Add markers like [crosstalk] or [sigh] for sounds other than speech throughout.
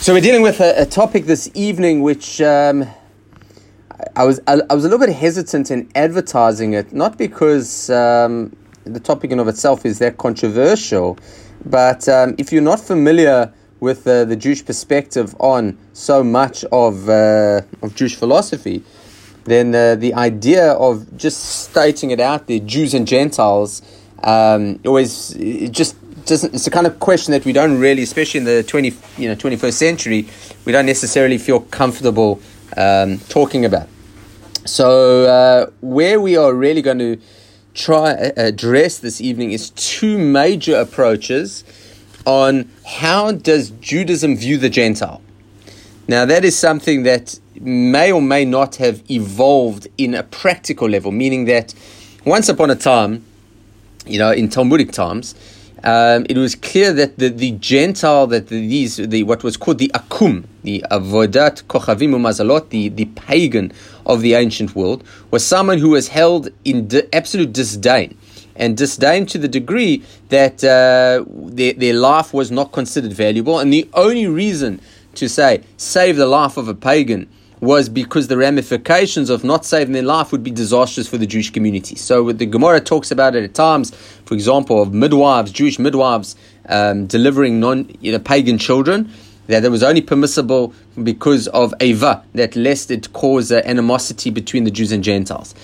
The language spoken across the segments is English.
So we're dealing with a, a topic this evening, which um, I was I, I, was a little bit hesitant in advertising it, not because um, the topic in of itself is that controversial, but um, if you're not familiar with uh, the Jewish perspective on so much of uh, of Jewish philosophy, then uh, the idea of just stating it out there, Jews and Gentiles, um, always just it's a kind of question that we don't really, especially in the 20, you know, 21st century, we don't necessarily feel comfortable um, talking about. So, uh, where we are really going to try uh, address this evening is two major approaches on how does Judaism view the Gentile. Now, that is something that may or may not have evolved in a practical level, meaning that once upon a time, you know, in Talmudic times, um, it was clear that the, the Gentile, that the, these, the, what was called the Akum, the Avodat Kochavim Umazalot, the, the pagan of the ancient world, was someone who was held in absolute disdain. And disdain to the degree that uh, their, their life was not considered valuable. And the only reason to say, save the life of a pagan, was because the ramifications of not saving their life would be disastrous for the Jewish community. So the Gemara talks about it at times, for example, of midwives, Jewish midwives um, delivering non you know, pagan children, that it was only permissible because of eivah, that lest it cause uh, animosity between the Jews and Gentiles.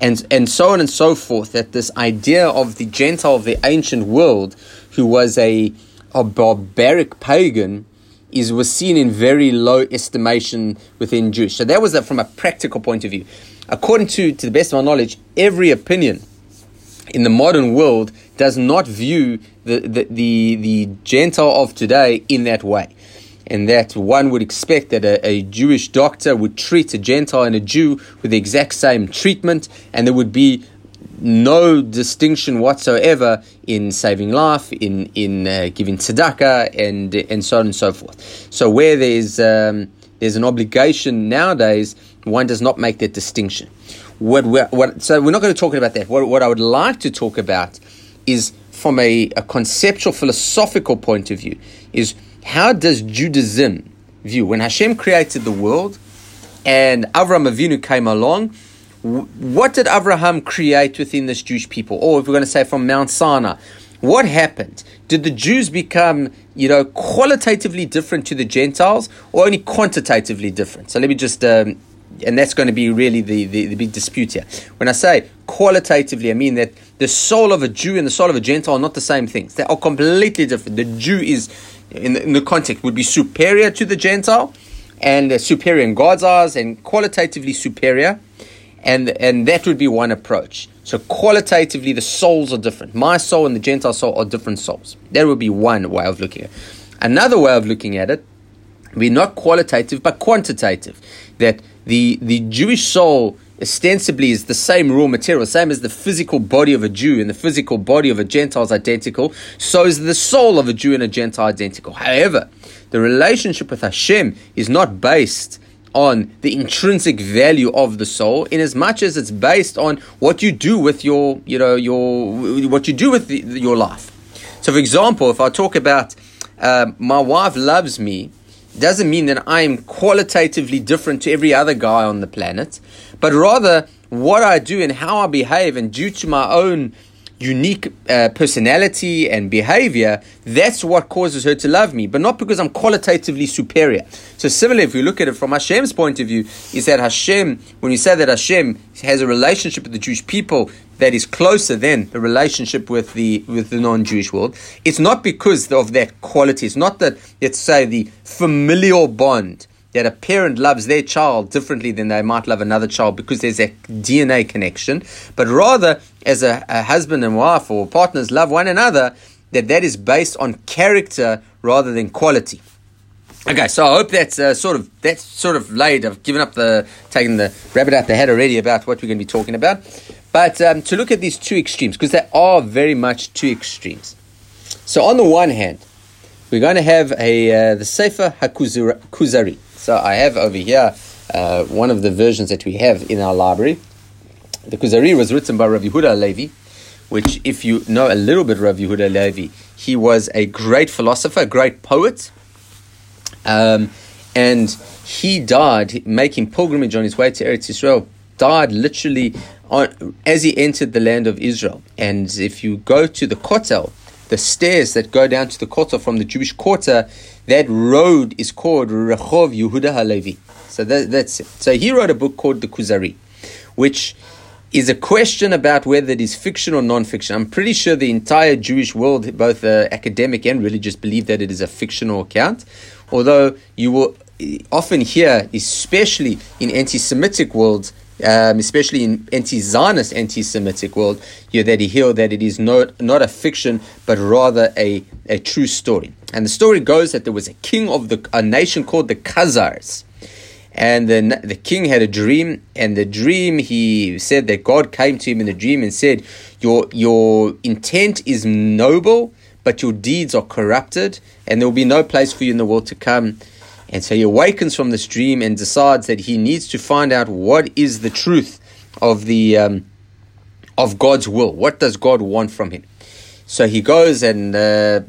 And, and so on and so forth, that this idea of the Gentile of the ancient world, who was a, a barbaric pagan, is was seen in very low estimation within Jewish. So that was from a practical point of view. According to, to the best of my knowledge, every opinion in the modern world does not view the, the, the, the Gentile of today in that way. And that one would expect that a, a, Jewish doctor would treat a Gentile and a Jew with the exact same treatment, and there would be no distinction whatsoever in saving life, in in uh, giving tzedakah, and and so on and so forth. So where there's um, there's an obligation nowadays, one does not make that distinction. What, what so we're not going to talk about that. What, what I would like to talk about is from a, a conceptual philosophical point of view is how does Judaism view when Hashem created the world and Avram Avinu came along what did Abraham create within this Jewish people? Or if we're going to say from Mount Sinai, what happened? Did the Jews become, you know, qualitatively different to the Gentiles or only quantitatively different? So let me just, um, and that's going to be really the, the, the, big dispute here. When I say qualitatively, I mean that the soul of a Jew and the soul of a Gentile are not the same things. They are completely different. The Jew is, in the, in the context, would be superior to the Gentile and superior in God's eyes and qualitatively superior and and that would be one approach. So qualitatively, the souls are different. My soul and the Gentile soul are different souls. That would be one way of looking at it. Another way of looking at it be not qualitative but quantitative. That the the Jewish soul ostensibly is the same raw material, same as the physical body of a Jew and the physical body of a Gentile is identical, so is the soul of a Jew and a Gentile identical. However, the relationship with Hashem is not based on the intrinsic value of the soul in as much as it's based on what you do with your you know your what you do with the, your life. So for example if i talk about uh, my wife loves me doesn't mean that i'm qualitatively different to every other guy on the planet but rather what i do and how i behave and due to my own unique uh, personality and behavior, that's what causes her to love me, but not because I'm qualitatively superior. So, similarly, if we look at it from Hashem's point of view, is that Hashem, when you say that Hashem has a relationship with the Jewish people that is closer than the relationship with the with the non-Jewish world, it's not because of that quality. It's not that let's say the familial bond that a parent loves their child differently than they might love another child because there's a DNA connection, but rather as a, a, husband and wife or partners love one another, that that is based on character rather than quality. Okay, so I hope that's uh, sort of that's sort of laid. I've given up the taking the rabbit out the head already about what we're going to be talking about, but um, to look at these two extremes because they are very much two extremes. So on the one hand, we're going to have a uh, the Sefer Hakuzari. So I have over here uh, one of the versions that we have in our library. The Kuzari was written by Rav Yehuda Levi, which, if you know a little bit of Rav Yehuda Levi, he was a great philosopher, a great poet, Um, and he died making pilgrimage on his way to Eretz Israel. Died literally on, as he entered the land of Israel. And if you go to the Kotel, the stairs that go down to the quarter from the Jewish quarter, that road is called Rehov Yehuda Halevi. So that, that's it. So he wrote a book called the Kuzari, which is a question about whether it is fiction or non-fiction. I'm pretty sure the entire Jewish world, both uh, academic and religious, believe that it is a fictional account. Although you will often hear, especially in anti-Semitic worlds, um, especially in anti-Zionist, anti-Semitic world, you that he hear that it is not not a fiction, but rather a, a true story. And the story goes that there was a king of the a nation called the Khazars and then the king had a dream, and the dream he said that God came to him in the dream and said, Your your intent is noble, but your deeds are corrupted, and there will be no place for you in the world to come. And so he awakens from this dream and decides that he needs to find out what is the truth of the um, of God's will. What does God want from him? So he goes and uh,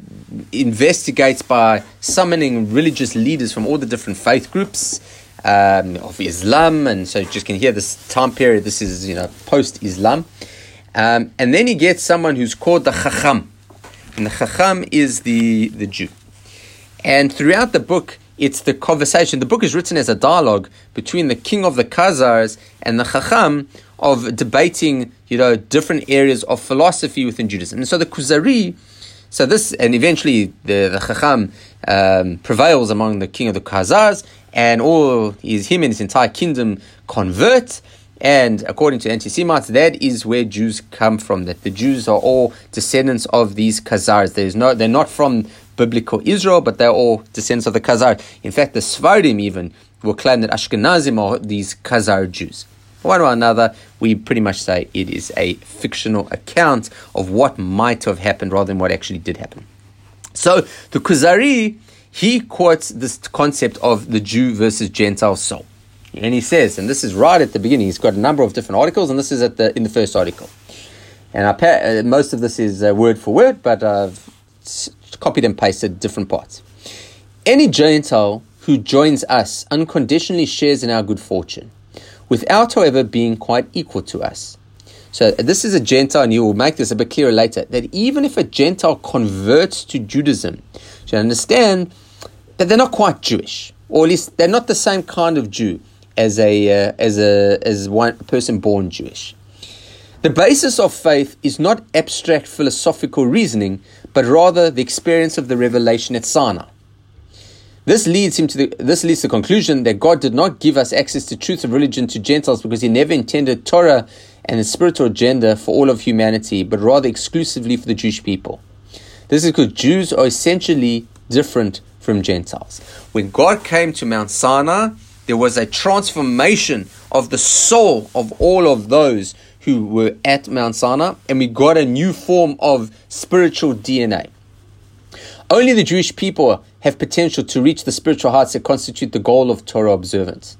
investigates by summoning religious leaders from all the different faith groups um, of Islam, and so you just can hear this time period. This is you know post Islam, um, and then he gets someone who's called the Chacham, and the Chacham is the the Jew, and throughout the book. It's the conversation. The book is written as a dialogue between the king of the Khazars and the Chacham of debating, you know, different areas of philosophy within Judaism. And so the Kuzari, so this, and eventually the, the Chacham um, prevails among the king of the Khazars, and all his him and his entire kingdom convert. And according to anti-Semites, that is where Jews come from. That the Jews are all descendants of these Khazars. There's no, they're not from biblical Israel, but they're all descendants of the Khazar. In fact, the Sfardim even will claim that Ashkenazim are these Khazar Jews. One or another, we pretty much say it is a fictional account of what might have happened rather than what actually did happen. So the Kuzari he quotes this concept of the Jew versus Gentile soul. And he says, and this is right at the beginning, he's got a number of different articles, and this is at the in the first article. And I uh, most of this is uh, word for word, but I've copied and pasted different parts. Any Gentile who joins us unconditionally shares in our good fortune, without, however, being quite equal to us. So this is a Gentile, and you will make this a bit clearer later, that even if a Gentile converts to Judaism, you understand that they're not quite Jewish, or at least they're not the same kind of Jew as a uh, as a as one person born Jewish. The basis of faith is not abstract philosophical reasoning, but rather the experience of the revelation at Sinai. This leads him to the, this leads to the conclusion that God did not give us access to truth of religion to Gentiles because He never intended Torah and the spiritual agenda for all of humanity, but rather exclusively for the Jewish people. This is because Jews are essentially different from Gentiles. When God came to Mount Sinai, there was a transformation of the soul of all of those who were at Mount Sinai, and we got a new form of spiritual DNA. Only the Jewish people have potential to reach the spiritual heights that constitute the goal of Torah observance.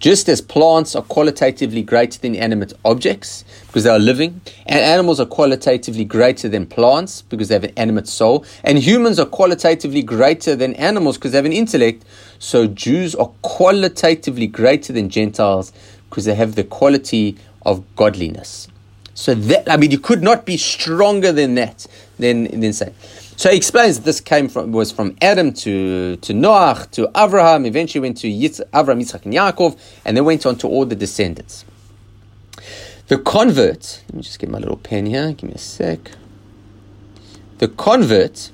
Just as plants are qualitatively greater than animate objects because they are living, and animals are qualitatively greater than plants because they have an animate soul, and humans are qualitatively greater than animals because they have an intellect, so Jews are qualitatively greater than Gentiles because they have the quality of godliness. So that I mean, you could not be stronger than that. Than than say. So he explains this came from was from Adam to to Noach to Abraham. Eventually went to Yitz, Abraham, Yitzchak, and Yaakov, and then went on to all the descendants. The convert. Let me just get my little pen here. Give me a sec. The convert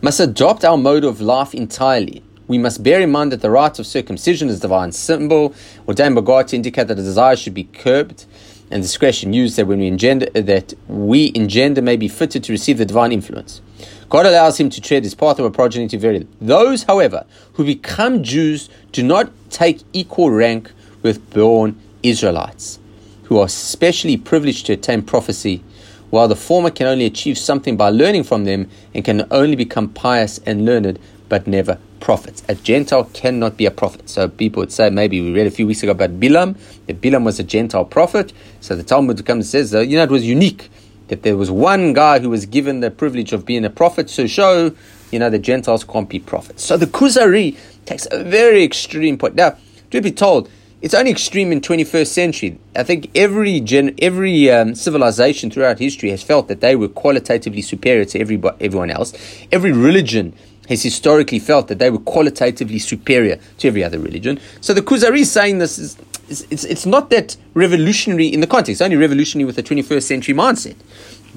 must adopt our mode of life entirely. We must bear in mind that the rite of circumcision is divine symbol, ordained by God to indicate that the desire should be curbed and discretion used that when we engender that we engender may be fitted to receive the divine influence. God allows him to tread his path of a progeny to vary. Those, however, who become Jews do not take equal rank with born Israelites, who are specially privileged to attain prophecy, while the former can only achieve something by learning from them and can only become pious and learned, but never prophets. A Gentile cannot be a prophet. So people would say, maybe we read a few weeks ago about Bilam, that Bilam was a Gentile prophet. So the Talmud comes and says, you know, it was unique that there was one guy who was given the privilege of being a prophet to show you know, the Gentiles can't be prophets. So the Kuzari takes a very extreme point. Now, to be told, it's only extreme in 21st century. I think every gen, every um, civilization throughout history has felt that they were qualitatively superior to every, everyone else. Every religion has historically felt that they were qualitatively superior to every other religion. So the Kuzari is saying this is it's, it's, it's not that revolutionary in the context, only revolutionary with a 21st century mindset.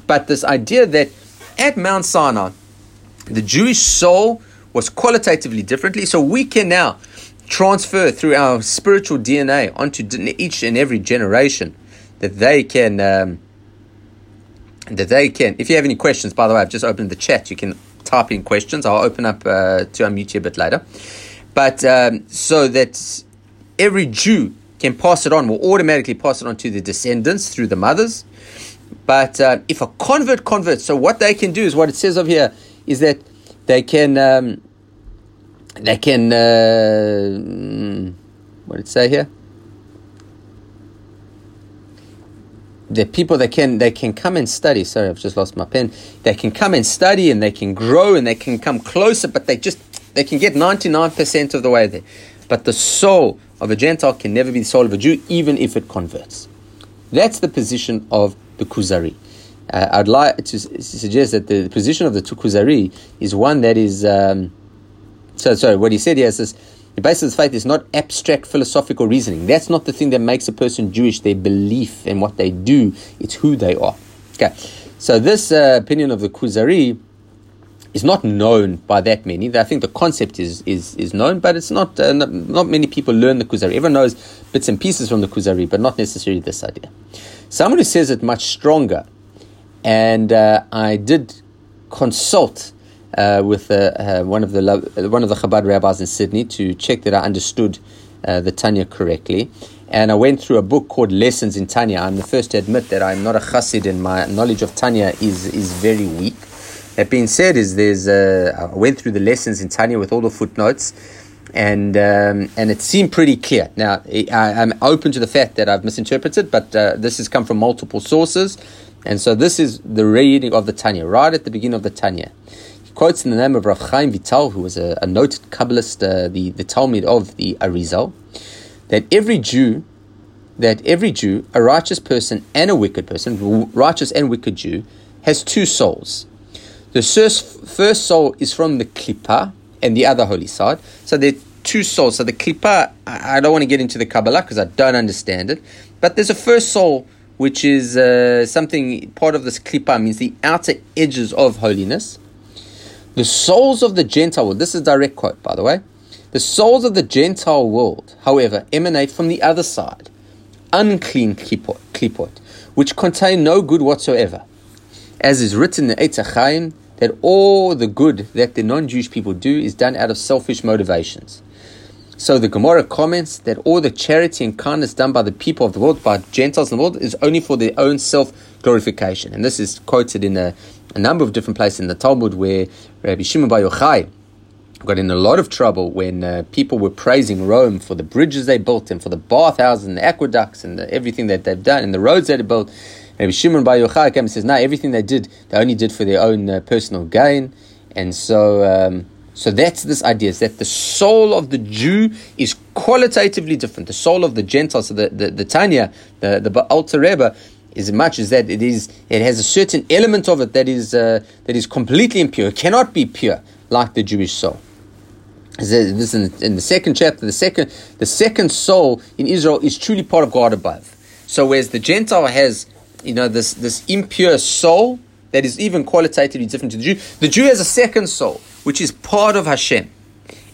But this idea that at Mount Sinai, the Jewish soul was qualitatively differently, so we can now transfer through our spiritual DNA onto each and every generation that they can. Um, that they can. If you have any questions, by the way, I've just opened the chat. You can type in questions. I'll open up uh, to unmute you a bit later. But um, so that every Jew can pass it on, will automatically pass it on to the descendants through the mothers. But uh, if a convert converts, so what they can do is what it says over here is that they can um, they can uh, what did it say here? The people that can they can come and study. Sorry, I've just lost my pen. They can come and study and they can grow and they can come closer, but they just they can get ninety nine percent of the way there. But the soul of a Gentile can never be the soul of a Jew, even if it converts. That's the position of the Kuzari. Uh, I'd like to suggest that the position of the Tukuzari is one that is. Um, so, sorry, what he said here is this the basis of faith is not abstract philosophical reasoning. That's not the thing that makes a person Jewish, their belief and what they do. It's who they are. Okay. So this uh, opinion of the Kuzari is not known by that many. I think the concept is is, is known, but it's not, uh, not, not many people learn the Kuzari. Everyone knows bits and pieces from the Kuzari, but not necessarily this idea. Someone who says it much stronger, and uh, I did consult uh, with uh, uh, one of the one of the Chabad rabbis in Sydney to check that I understood uh, the Tanya correctly. And I went through a book called Lessons in Tanya. I'm the first to admit that I'm not a chassid and my knowledge of Tanya is, is very weak. That being said, is there's I went through the lessons in Tanya with all the footnotes, and um, and it seemed pretty clear. Now I, am open to the fact that I've misinterpreted, but uh, this has come from multiple sources, and so this is the reading of the Tanya right at the beginning of the Tanya quotes in the name of Rav Chaim Vital, who was a, a noted Kabbalist, uh, the, the talmid of the Arizal, that every Jew, that every Jew, a righteous person and a wicked person, righteous and wicked Jew, has two souls. The first, first soul is from the Klippa and the other holy side. So there are two souls. So the Klippa, I don't want to get into the Kabbalah because I don't understand it, but there's a first soul which is uh, something, part of this Klippa means the outer edges of holiness. The souls of the Gentile world, this is a direct quote, by the way. The souls of the Gentile world, however, emanate from the other side, unclean klipot, which contain no good whatsoever. As is written in Eitz HaChaim, that all the good that the non Jewish people do is done out of selfish motivations. So the Gemara comments that all the charity and kindness done by the people of the world, by Gentiles in the world, is only for their own self glorification. And this is quoted in a a number of different places in the Talmud where Rabbi Shimon Bar Yochai got in a lot of trouble when uh, people were praising Rome for the bridges they built and for the bathhouses and the aqueducts and the, everything that they've done and the roads that they built. Rabbi Shimon Bar Yochai came and says, "No, everything they did, they only did for their own uh, personal gain." And so, um, so that's this idea: is that the soul of the Jew is qualitatively different. The soul of the Gentile, so the the, the Tanya, the the Alter Rebbe, as much as that. It is it has a certain element of it that is uh, that is completely impure. It cannot be pure like the Jewish soul. This in, in the second chapter the second the second soul in Israel is truly part of God above. So whereas the Gentile has you know this this impure soul that is even qualitatively different to the Jew the Jew has a second soul which is part of Hashem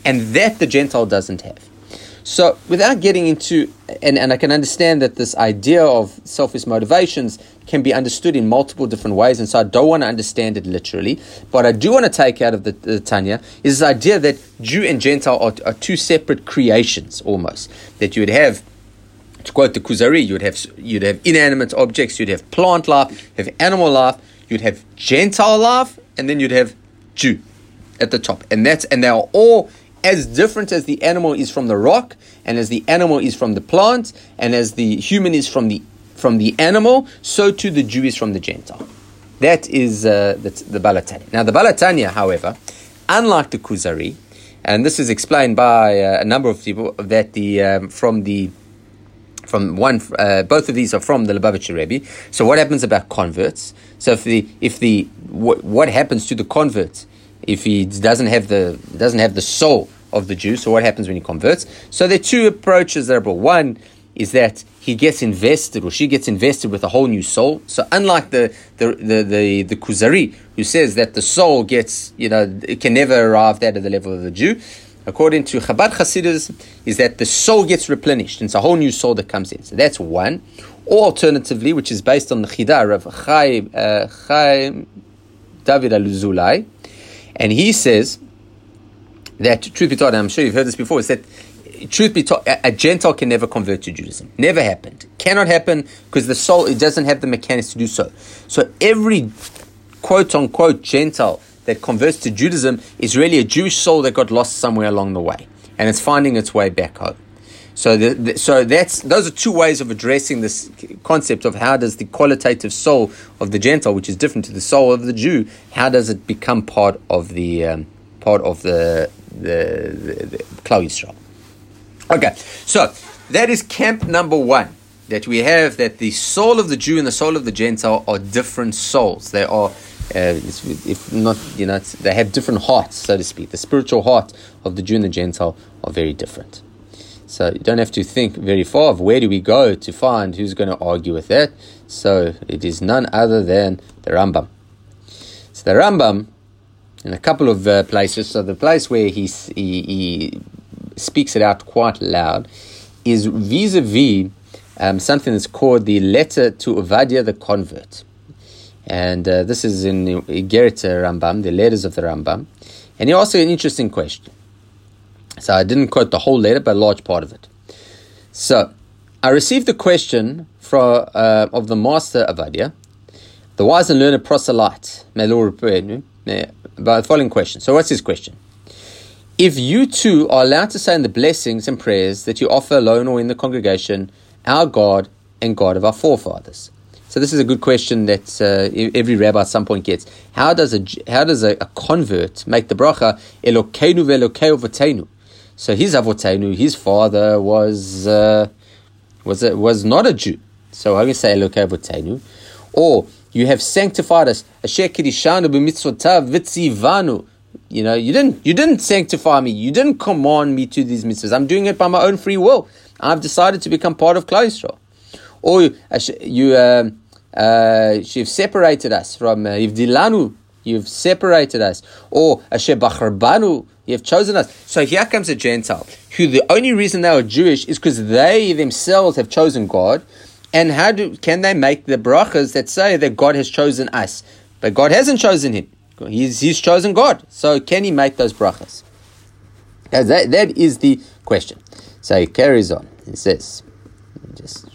and that the Gentile doesn't have so, without getting into, and, and I can understand that this idea of selfish motivations can be understood in multiple different ways, and so I don't want to understand it literally. But I do want to take out of the, the Tanya is this idea that Jew and Gentile are, are two separate creations almost. That you would have to quote the Kuzari, you'd have you'd have inanimate objects, you'd have plant life, you have animal life, you'd have Gentile life, and then you'd have Jew at the top, and that's and they are all as different as the animal is from the rock, and as the animal is from the plant, and as the human is from the from the animal, so too the Jew is from the Gentile. That is uh, the, the Baal HaTanya. Now, the Baal HaTanya, however, unlike the Kuzari, and this is explained by uh, a number of people that the um, from the from one, uh, both of these are from the Lubavitcher Rebbe. So what happens about converts? So if the if the what, what happens to the convert if he doesn't have the doesn't have the soul of the Jew? So what happens when he converts? So there are two approaches that are brought. One is that he gets invested or she gets invested with a whole new soul. So unlike the the the the, the Kuzari who says that the soul gets you know it can never arrive at the level of the Jew according to Chabad Hasidus, is that the soul gets replenished. And It's a whole new soul that comes in. So that's one. Or alternatively, which is based on the Chida of Chai, uh, Chai David Azulai, and he says that, truth be told, I'm sure you've heard this before, is that truth be told, a, Gentile can never convert to Judaism. Never happened. Cannot happen because the soul, it doesn't have the mechanics to do so. So every quote unquote Gentile that converts to Judaism is really a Jewish soul that got lost somewhere along the way, and it's finding its way back home. So, the, the, so that's those are two ways of addressing this concept of how does the qualitative soul of the Gentile, which is different to the soul of the Jew, how does it become part of the um, part of the the, the, the? Okay, so that is camp number one. That we have that the soul of the Jew and the soul of the Gentile are different souls. They are uh, if not, you know, they have different hearts, so to speak. The spiritual heart of the Jew and the Gentile are very different. So you don't have to think very far of where do we go to find who's going to argue with that. So it is none other than the Rambam. So the Rambam, in a couple of uh, places, so the place where he, he, he speaks it out quite loud is vis-a-vis um, something that's called the letter to Ovadia the convert. And uh, this is in Igeret Rambam, the letters of the Rambam. And he asks an interesting question. So I didn't quote the whole letter, but a large part of it. So I received a question from, uh, of the master Avadia, the wise and learned proselyte, may Lord about the following question. So what's his question? If you too are allowed to say in the blessings and prayers that you offer alone or in the congregation, our God and God of our forefathers. So this is a good question that uh, every rabbi at some point gets. How does a how does a, a convert make the bracha Elokeinu ve'Elokei So his avotenu, his father was uh, was a, was not a Jew. So how do you say Elokei avotenu? Or you have sanctified us. Asher kidishanu b'mitzvotav vitzivanu. You know, you didn't you didn't sanctify me. You didn't command me to these mitzvahs. I'm doing it by my own free will. I've decided to become part of Klal or you uh, uh, you've separated us from uh, Ivdilanu, you've separated us, or Asher Bachar Banu, you've chosen us. So here comes a Gentile who the only reason they are Jewish is because they themselves have chosen God. And how do can they make the brachas that say that God has chosen us, but God hasn't chosen him? He's, he's chosen God. So can he make those brachas? That, that is the question. So he carries on. He says, just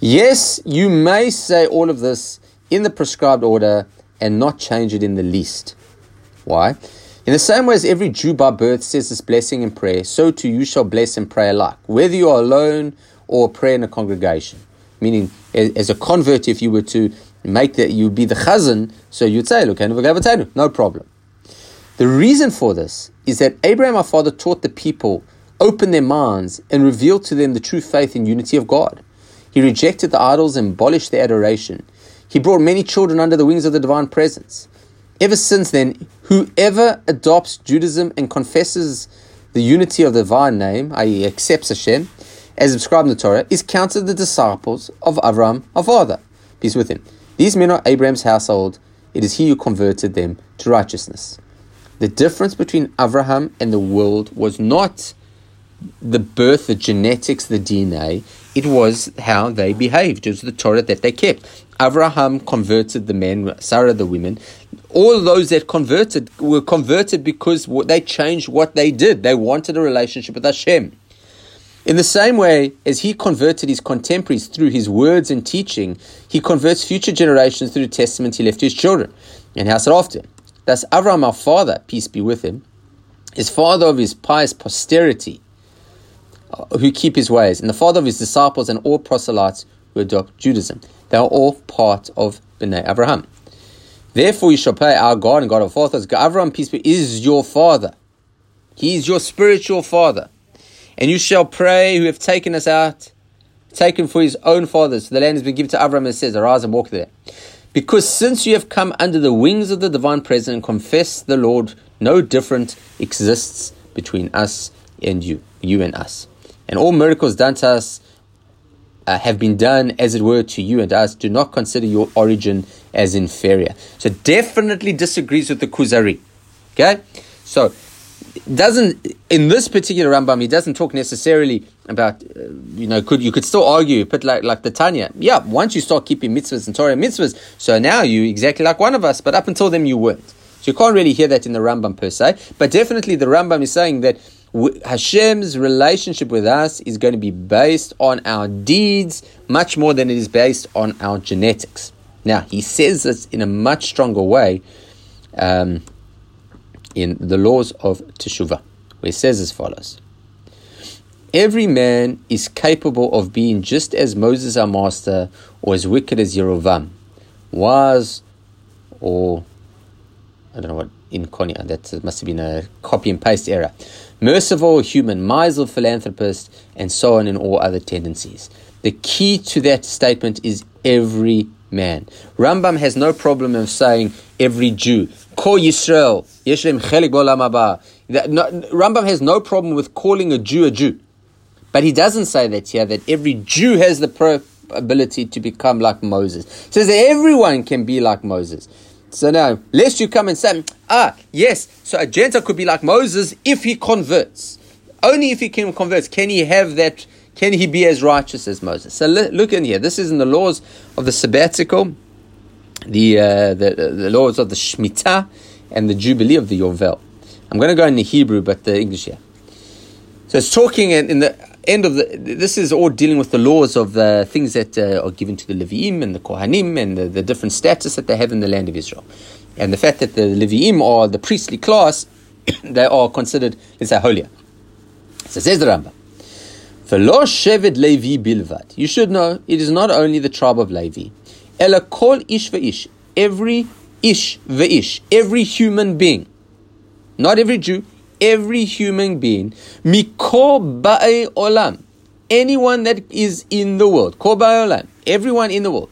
Yes, you may say all of this in the prescribed order and not change it in the least. Why? In the same way as every Jew by birth says this blessing in prayer, so too you shall bless and pray alike, whether you are alone or pray in a congregation. Meaning, as a convert, if you were to make that, you would be the chazan, so you'd say, look, no problem. The reason for this is that Abraham, our father, taught the people, opened their minds, and revealed to them the true faith and unity of God. He rejected the idols and abolished their adoration. He brought many children under the wings of the divine presence. Ever since then, whoever adopts Judaism and confesses the unity of the divine name, i.e., accepts Hashem, as described in the Torah, is counted the disciples of Avram, our father. Peace with him. These men are Abraham's household. It is he who converted them to righteousness. The difference between Abraham and the world was not the birth, the genetics, the DNA. It was how they behaved. It was the Torah that they kept. Abraham converted the men, Sarah the women. All those that converted were converted because they changed what they did. They wanted a relationship with Hashem. In the same way as he converted his contemporaries through his words and teaching, he converts future generations through the testament he left to his children. And how after? Thus, Abraham, our father, peace be with him, is father of his pious posterity Uh, who keep his ways, and the father of his disciples and all proselytes who adopt Judaism. They are all part of Bnei Abraham. Therefore, you shall pray our God and God of fathers. Avram, peace be, is your father. He is your spiritual father. And you shall pray who have taken us out, taken for his own fathers. So the land has been given to Avram and says, Arise and walk there. Because since you have come under the wings of the divine presence and confess the Lord, no difference exists between us and you, you and us. And all miracles done to us uh, have been done, as it were, to you and us. Do not consider your origin as inferior. So definitely disagrees with the Kuzari. Okay? So doesn't in this particular Rambam he doesn't talk necessarily about uh, you know could you could still argue but like like the Tanya yeah once you start keeping mitzvahs and Torah mitzvahs so now you exactly like one of us but up until then you weren't so you can't really hear that in the Rambam per se but definitely the Rambam is saying that Hashem's relationship with us is going to be based on our deeds much more than it is based on our genetics now he says this in a much stronger way um, in the laws of Teshuvah, where it says as follows Every man is capable of being just as Moses our master, or as wicked as Yerovam, was, or I don't know what in Konya, that must have been a copy and paste error. Merciful, human, miserly, philanthropist, and so on in all other tendencies. The key to that statement is every man. Rambam has no problem of saying every Jew. Kol Yisrael. Rambam has no problem with calling a Jew a Jew. But he doesn't say that here, that every Jew has the ability to become like Moses. He says that everyone can be like Moses. So now, lest you come and say, ah, yes, so a Gentile could be like Moses if he converts. Only if he can convert can he have that can he be as righteous as Moses? So look in here. This is in the laws of the sabbatical, the, uh, the, the laws of the Shemitah, and the Jubilee of the Yovel. I'm going to go in the Hebrew, but the English here. So it's talking in the end of the. This is all dealing with the laws of the things that uh, are given to the Levim and the Kohanim and the, the different status that they have in the land of Israel. And the fact that the Levim are the priestly class, [coughs] they are considered, let's say, holier. So says the Rambam. V'lo shevet Levi bilvad. You should know it is not only the tribe of Levi. Ela kol ish ve'ish. Every ish ve'ish. Every human being. Not every Jew. Every human being. Mikol ba'e olam. Anyone that is in the world. Kol ba'e olam. Everyone in the world.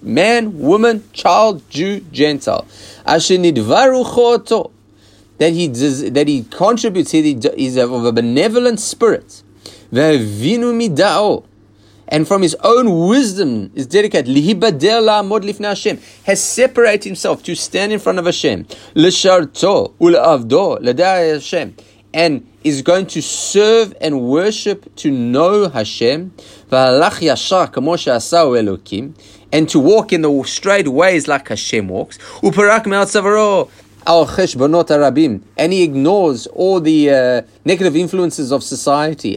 Man, woman, child, Jew, Gentile. Asher nidvaru choto. That he, does, that he contributes, he is of a benevolent spirit Ve'vinu midao. And from his own wisdom is dedicated. Hashem. Has separated himself to stand in front of Hashem. L'sharto ul'avdo Hashem. And is going to serve and worship to know Hashem. And to walk in the straight ways like Hashem walks. And he ignores all the uh, negative influences of society.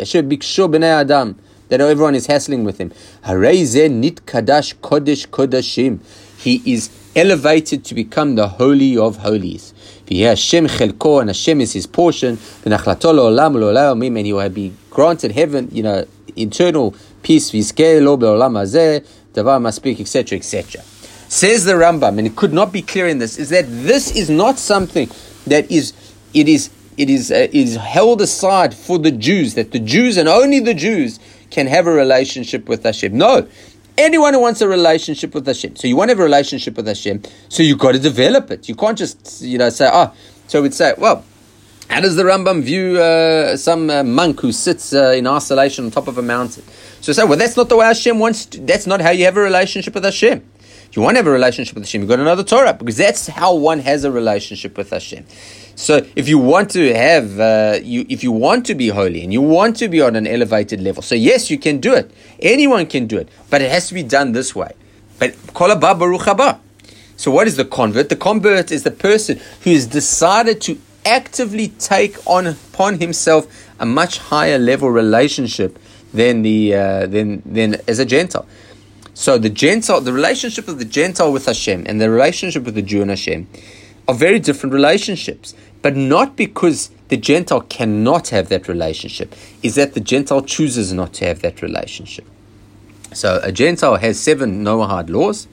That everyone is hassling with him. nit kadash kodesh kodashim. He is elevated to become the holy of holies. Hashem chelko, and Hashem is his portion. And he will be granted heaven, you know, eternal peace. Davar maspik, etc., etc. Says the Rambam, and it could not be clear in this, is that this is not something that is, it is, it is, uh, is held aside for the Jews, that the Jews and only the Jews can have a relationship with Hashem. No. Anyone who wants a relationship with Hashem. So you want to have a relationship with Hashem, so you've got to develop it. You can't just, you know, say, oh, so we'd say, well, how does the Rambam view uh, some uh, monk who sits uh, in isolation on top of a mountain? So say, well, that's not the way Hashem wants. To, that's not how you have a relationship with Hashem. If you want to have a relationship with Hashem, you've got the Torah because that's how one has a relationship with Hashem. So if you want to have, uh, you, if you want to be holy and you want to be on an elevated level, so yes, you can do it. Anyone can do it, but it has to be done this way. But baruch haba. So what is the convert? The convert is the person who has decided to actively take on upon himself a much higher level relationship than the uh, than than as a Gentile. So the Gentile, the relationship of the Gentile with Hashem and the relationship with the Jew and Hashem are very different relationships. But not because the Gentile cannot have that relationship, is that the Gentile chooses not to have that relationship. So a Gentile has seven Noahide laws,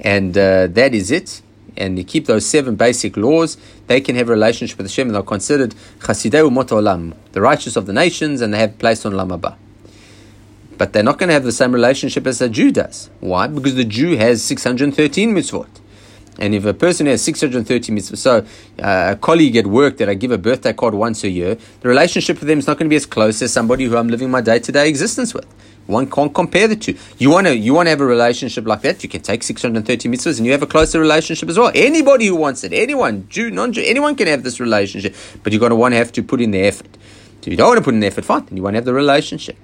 and uh, that is it. and they keep those seven basic laws, they can have a relationship with Hashem and they're considered Chasidei Umot Olam, the righteous of the nations, and they have place on Olam Haba. But they're not going to have the same relationship as a Jew does. Why? Because the Jew has 613 mitzvot. And if a person has 630 mitzvot, so uh, a colleague at work that I give a birthday card once a year, the relationship with them is not going to be as close as somebody who I'm living my day to day existence with. One can't compare the two. You want to you want to have a relationship like that, you can take 630 mitzvahs and you have a closer relationship as well. Anybody who wants it, anyone, Jew, non-Jew, anyone can have this relationship, but you're going to want to have to put in the effort. So you don't want to put in the effort, fine, then you want to have the relationship.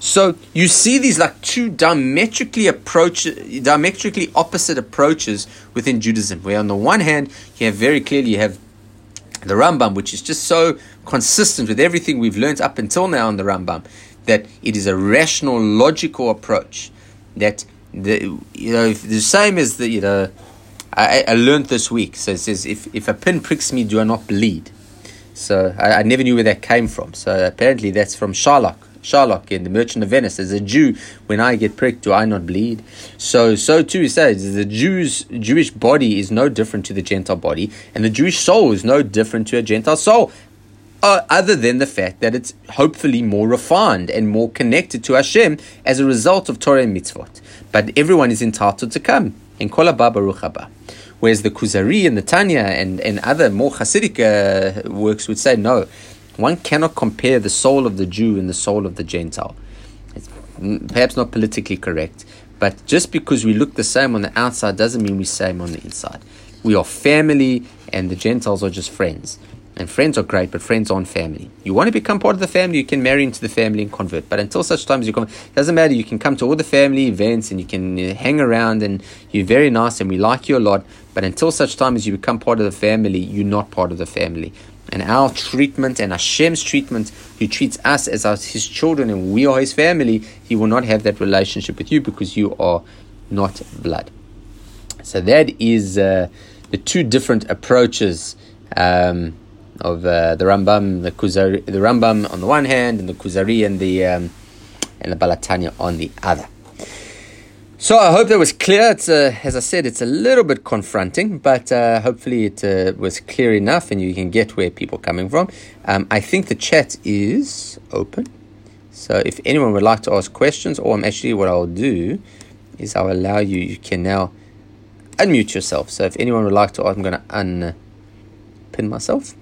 So you see these like two diametrically approach, diametrically opposite approaches within Judaism. Where on the one hand you have very clearly you have the Rambam, which is just so consistent with everything we've learned up until now on the Rambam, that it is a rational, logical approach. That the you know the same as the you know I, I learned this week. So it says if if a pin pricks me, do I not bleed? So I, I never knew where that came from. So apparently that's from Shylock Shylock in The Merchant of Venice. As a Jew, when I get pricked, do I not bleed? So, so too he says the Jew's Jewish body is no different to the Gentile body, and the Jewish soul is no different to a Gentile soul. Uh, other than the fact that it's hopefully more refined and more connected to Hashem as a result of Torah and mitzvot. But everyone is entitled to come. In Kolaba Baruch Haba. Whereas the Kuzari and the Tanya and, and other more Hasidic uh, works would say, no, one cannot compare the soul of the Jew and the soul of the Gentile. It's perhaps not politically correct, but just because we look the same on the outside doesn't mean we're same on the inside. We are family, and the Gentiles are just friends. And friends are great, but friends aren't family. You want to become part of the family, you can marry into the family and convert. But until such time as you come, it doesn't matter. You can come to all the family events and you can uh, hang around and you're very nice and we like you a lot. But until such time as you become part of the family, you're not part of the family and our treatment and Hashem's treatment, who treats us as our, his children and we are his family, he will not have that relationship with you because you are not blood. So that is uh, the two different approaches um, of uh, the Rambam, the Kuzari, the Rambam on the one hand, and the Kuzari and the um, and the Baal HaTanya on the other. So I hope that was clear. It's uh, as I said, it's a little bit confronting, but uh, hopefully it uh, was clear enough, and you can get where people are coming from. Um, I think the chat is open, so if anyone would like to ask questions, or I'm actually what I'll do is I'll allow you. You can now unmute yourself. So if anyone would like to, I'm going to unpin myself,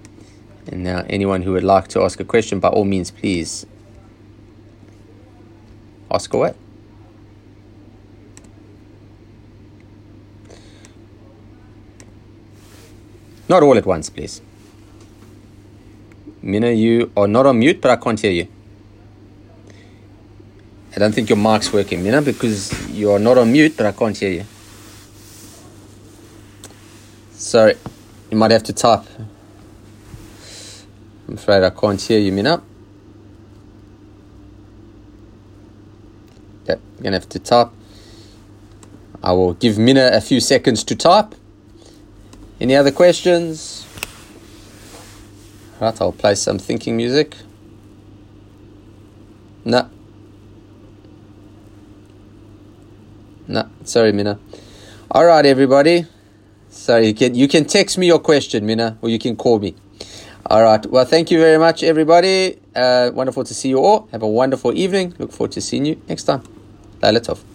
and now anyone who would like to ask a question, by all means, please ask away. Not all at once, please. Mina, you are not on mute, but I can't hear you. I don't think your mic's working, Mina, because you are not on mute, but I can't hear you. Sorry, you might have to type. I'm afraid I can't hear you, Mina. Okay, you're gonna have to type. I will give Mina a few seconds to type. Any other questions? Right, I'll play some thinking music. No. No, sorry, Mina. All right, everybody. So you can you can text me your question, Mina, or you can call me. All right. Well, thank you very much, everybody. Uh, wonderful to see you all. Have a wonderful evening. Look forward to seeing you next time. Laila Tov.